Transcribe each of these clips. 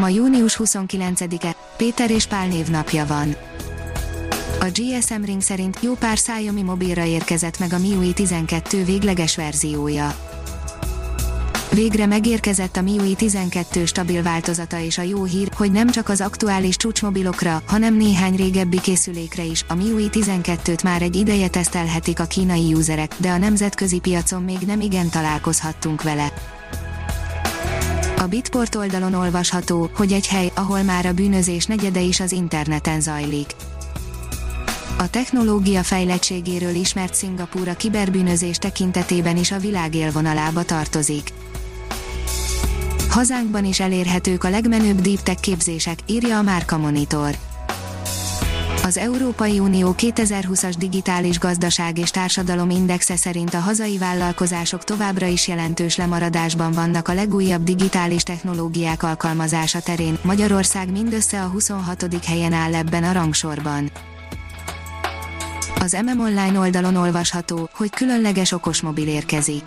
Ma június 29-e, Péter és Pál névnapja van. A GSM Ring szerint jó pár Xiaomi mobilra érkezett meg a MIUI 12 végleges verziója. Végre megérkezett a MIUI 12 stabil változata és a jó hír, hogy nem csak az aktuális csúcsmobilokra, hanem néhány régebbi készülékre is. A MIUI 12-t már egy ideje tesztelhetik a kínai userek, de a nemzetközi piacon még nem igen találkozhattunk vele. A Bitport oldalon olvasható, hogy egy hely, ahol már a bűnözés negyede is az interneten zajlik. A technológia fejlettségéről ismert Szingapúr a kiberbűnözés tekintetében is a világ élvonalába tartozik. Hazánkban is elérhetők a legmenőbb deep képzések, írja a Márka Monitor. Az Európai Unió 2020-as digitális gazdaság és társadalom indexe szerint a hazai vállalkozások továbbra is jelentős lemaradásban vannak a legújabb digitális technológiák alkalmazása terén, Magyarország mindössze a 26. helyen áll ebben a rangsorban. Az MM Online oldalon olvasható, hogy különleges okosmobil érkezik.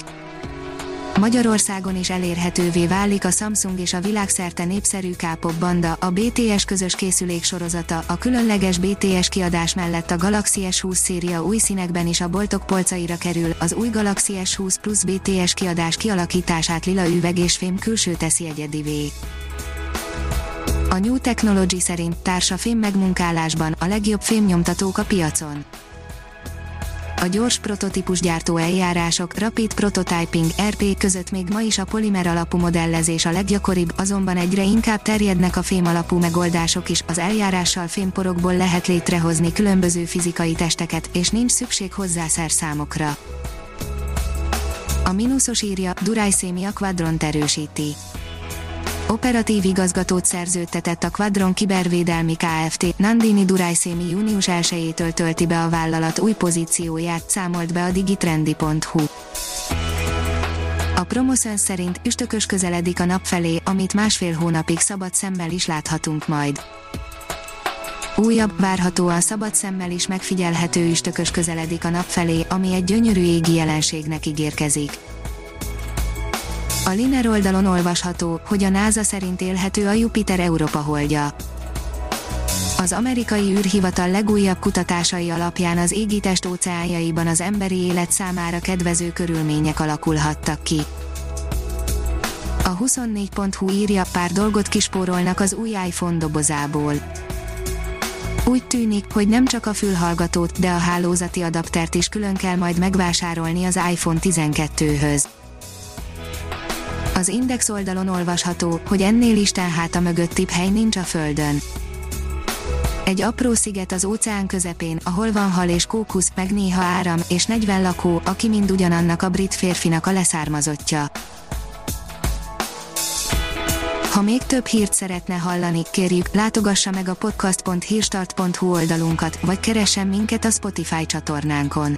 Magyarországon is elérhetővé válik a Samsung és a világszerte népszerű K-pop banda, a BTS közös készülék sorozata, a különleges BTS kiadás mellett a Galaxy S20 széria új színekben is a boltok polcaira kerül, az új Galaxy S20 Plus BTS kiadás kialakítását lila üveg és fém külső teszi egyedivé. A New Technology szerint társa fém megmunkálásban a legjobb fémnyomtatók a piacon a gyors prototípusgyártó eljárások, rapid prototyping, RP között még ma is a polimer alapú modellezés a leggyakoribb, azonban egyre inkább terjednek a fém alapú megoldások is, az eljárással fémporokból lehet létrehozni különböző fizikai testeket, és nincs szükség hozzá szerszámokra. A mínuszos írja, Durajszémi a Quadront erősíti operatív igazgatót szerződtetett a Quadron Kibervédelmi Kft. Nandini Durajszémi június 1-től tölti be a vállalat új pozícióját, számolt be a digitrendi.hu. A Promoszön szerint üstökös közeledik a nap felé, amit másfél hónapig szabad szemmel is láthatunk majd. Újabb, várhatóan szabad szemmel is megfigyelhető üstökös közeledik a nap felé, ami egy gyönyörű égi jelenségnek ígérkezik. A Liner oldalon olvasható, hogy a NASA szerint élhető a Jupiter Európa holdja. Az amerikai űrhivatal legújabb kutatásai alapján az égitest óceánjaiban az emberi élet számára kedvező körülmények alakulhattak ki. A 24.hu írja, pár dolgot kispórolnak az új iPhone dobozából. Úgy tűnik, hogy nem csak a fülhallgatót, de a hálózati adaptert is külön kell majd megvásárolni az iPhone 12-höz. Az Index oldalon olvasható, hogy ennél Isten háta mögöttibb hely nincs a Földön. Egy apró sziget az óceán közepén, ahol van hal és kókusz, meg néha áram, és 40 lakó, aki mind ugyanannak a brit férfinak a leszármazottja. Ha még több hírt szeretne hallani, kérjük, látogassa meg a podcast.hírstart.hu oldalunkat, vagy keressen minket a Spotify csatornánkon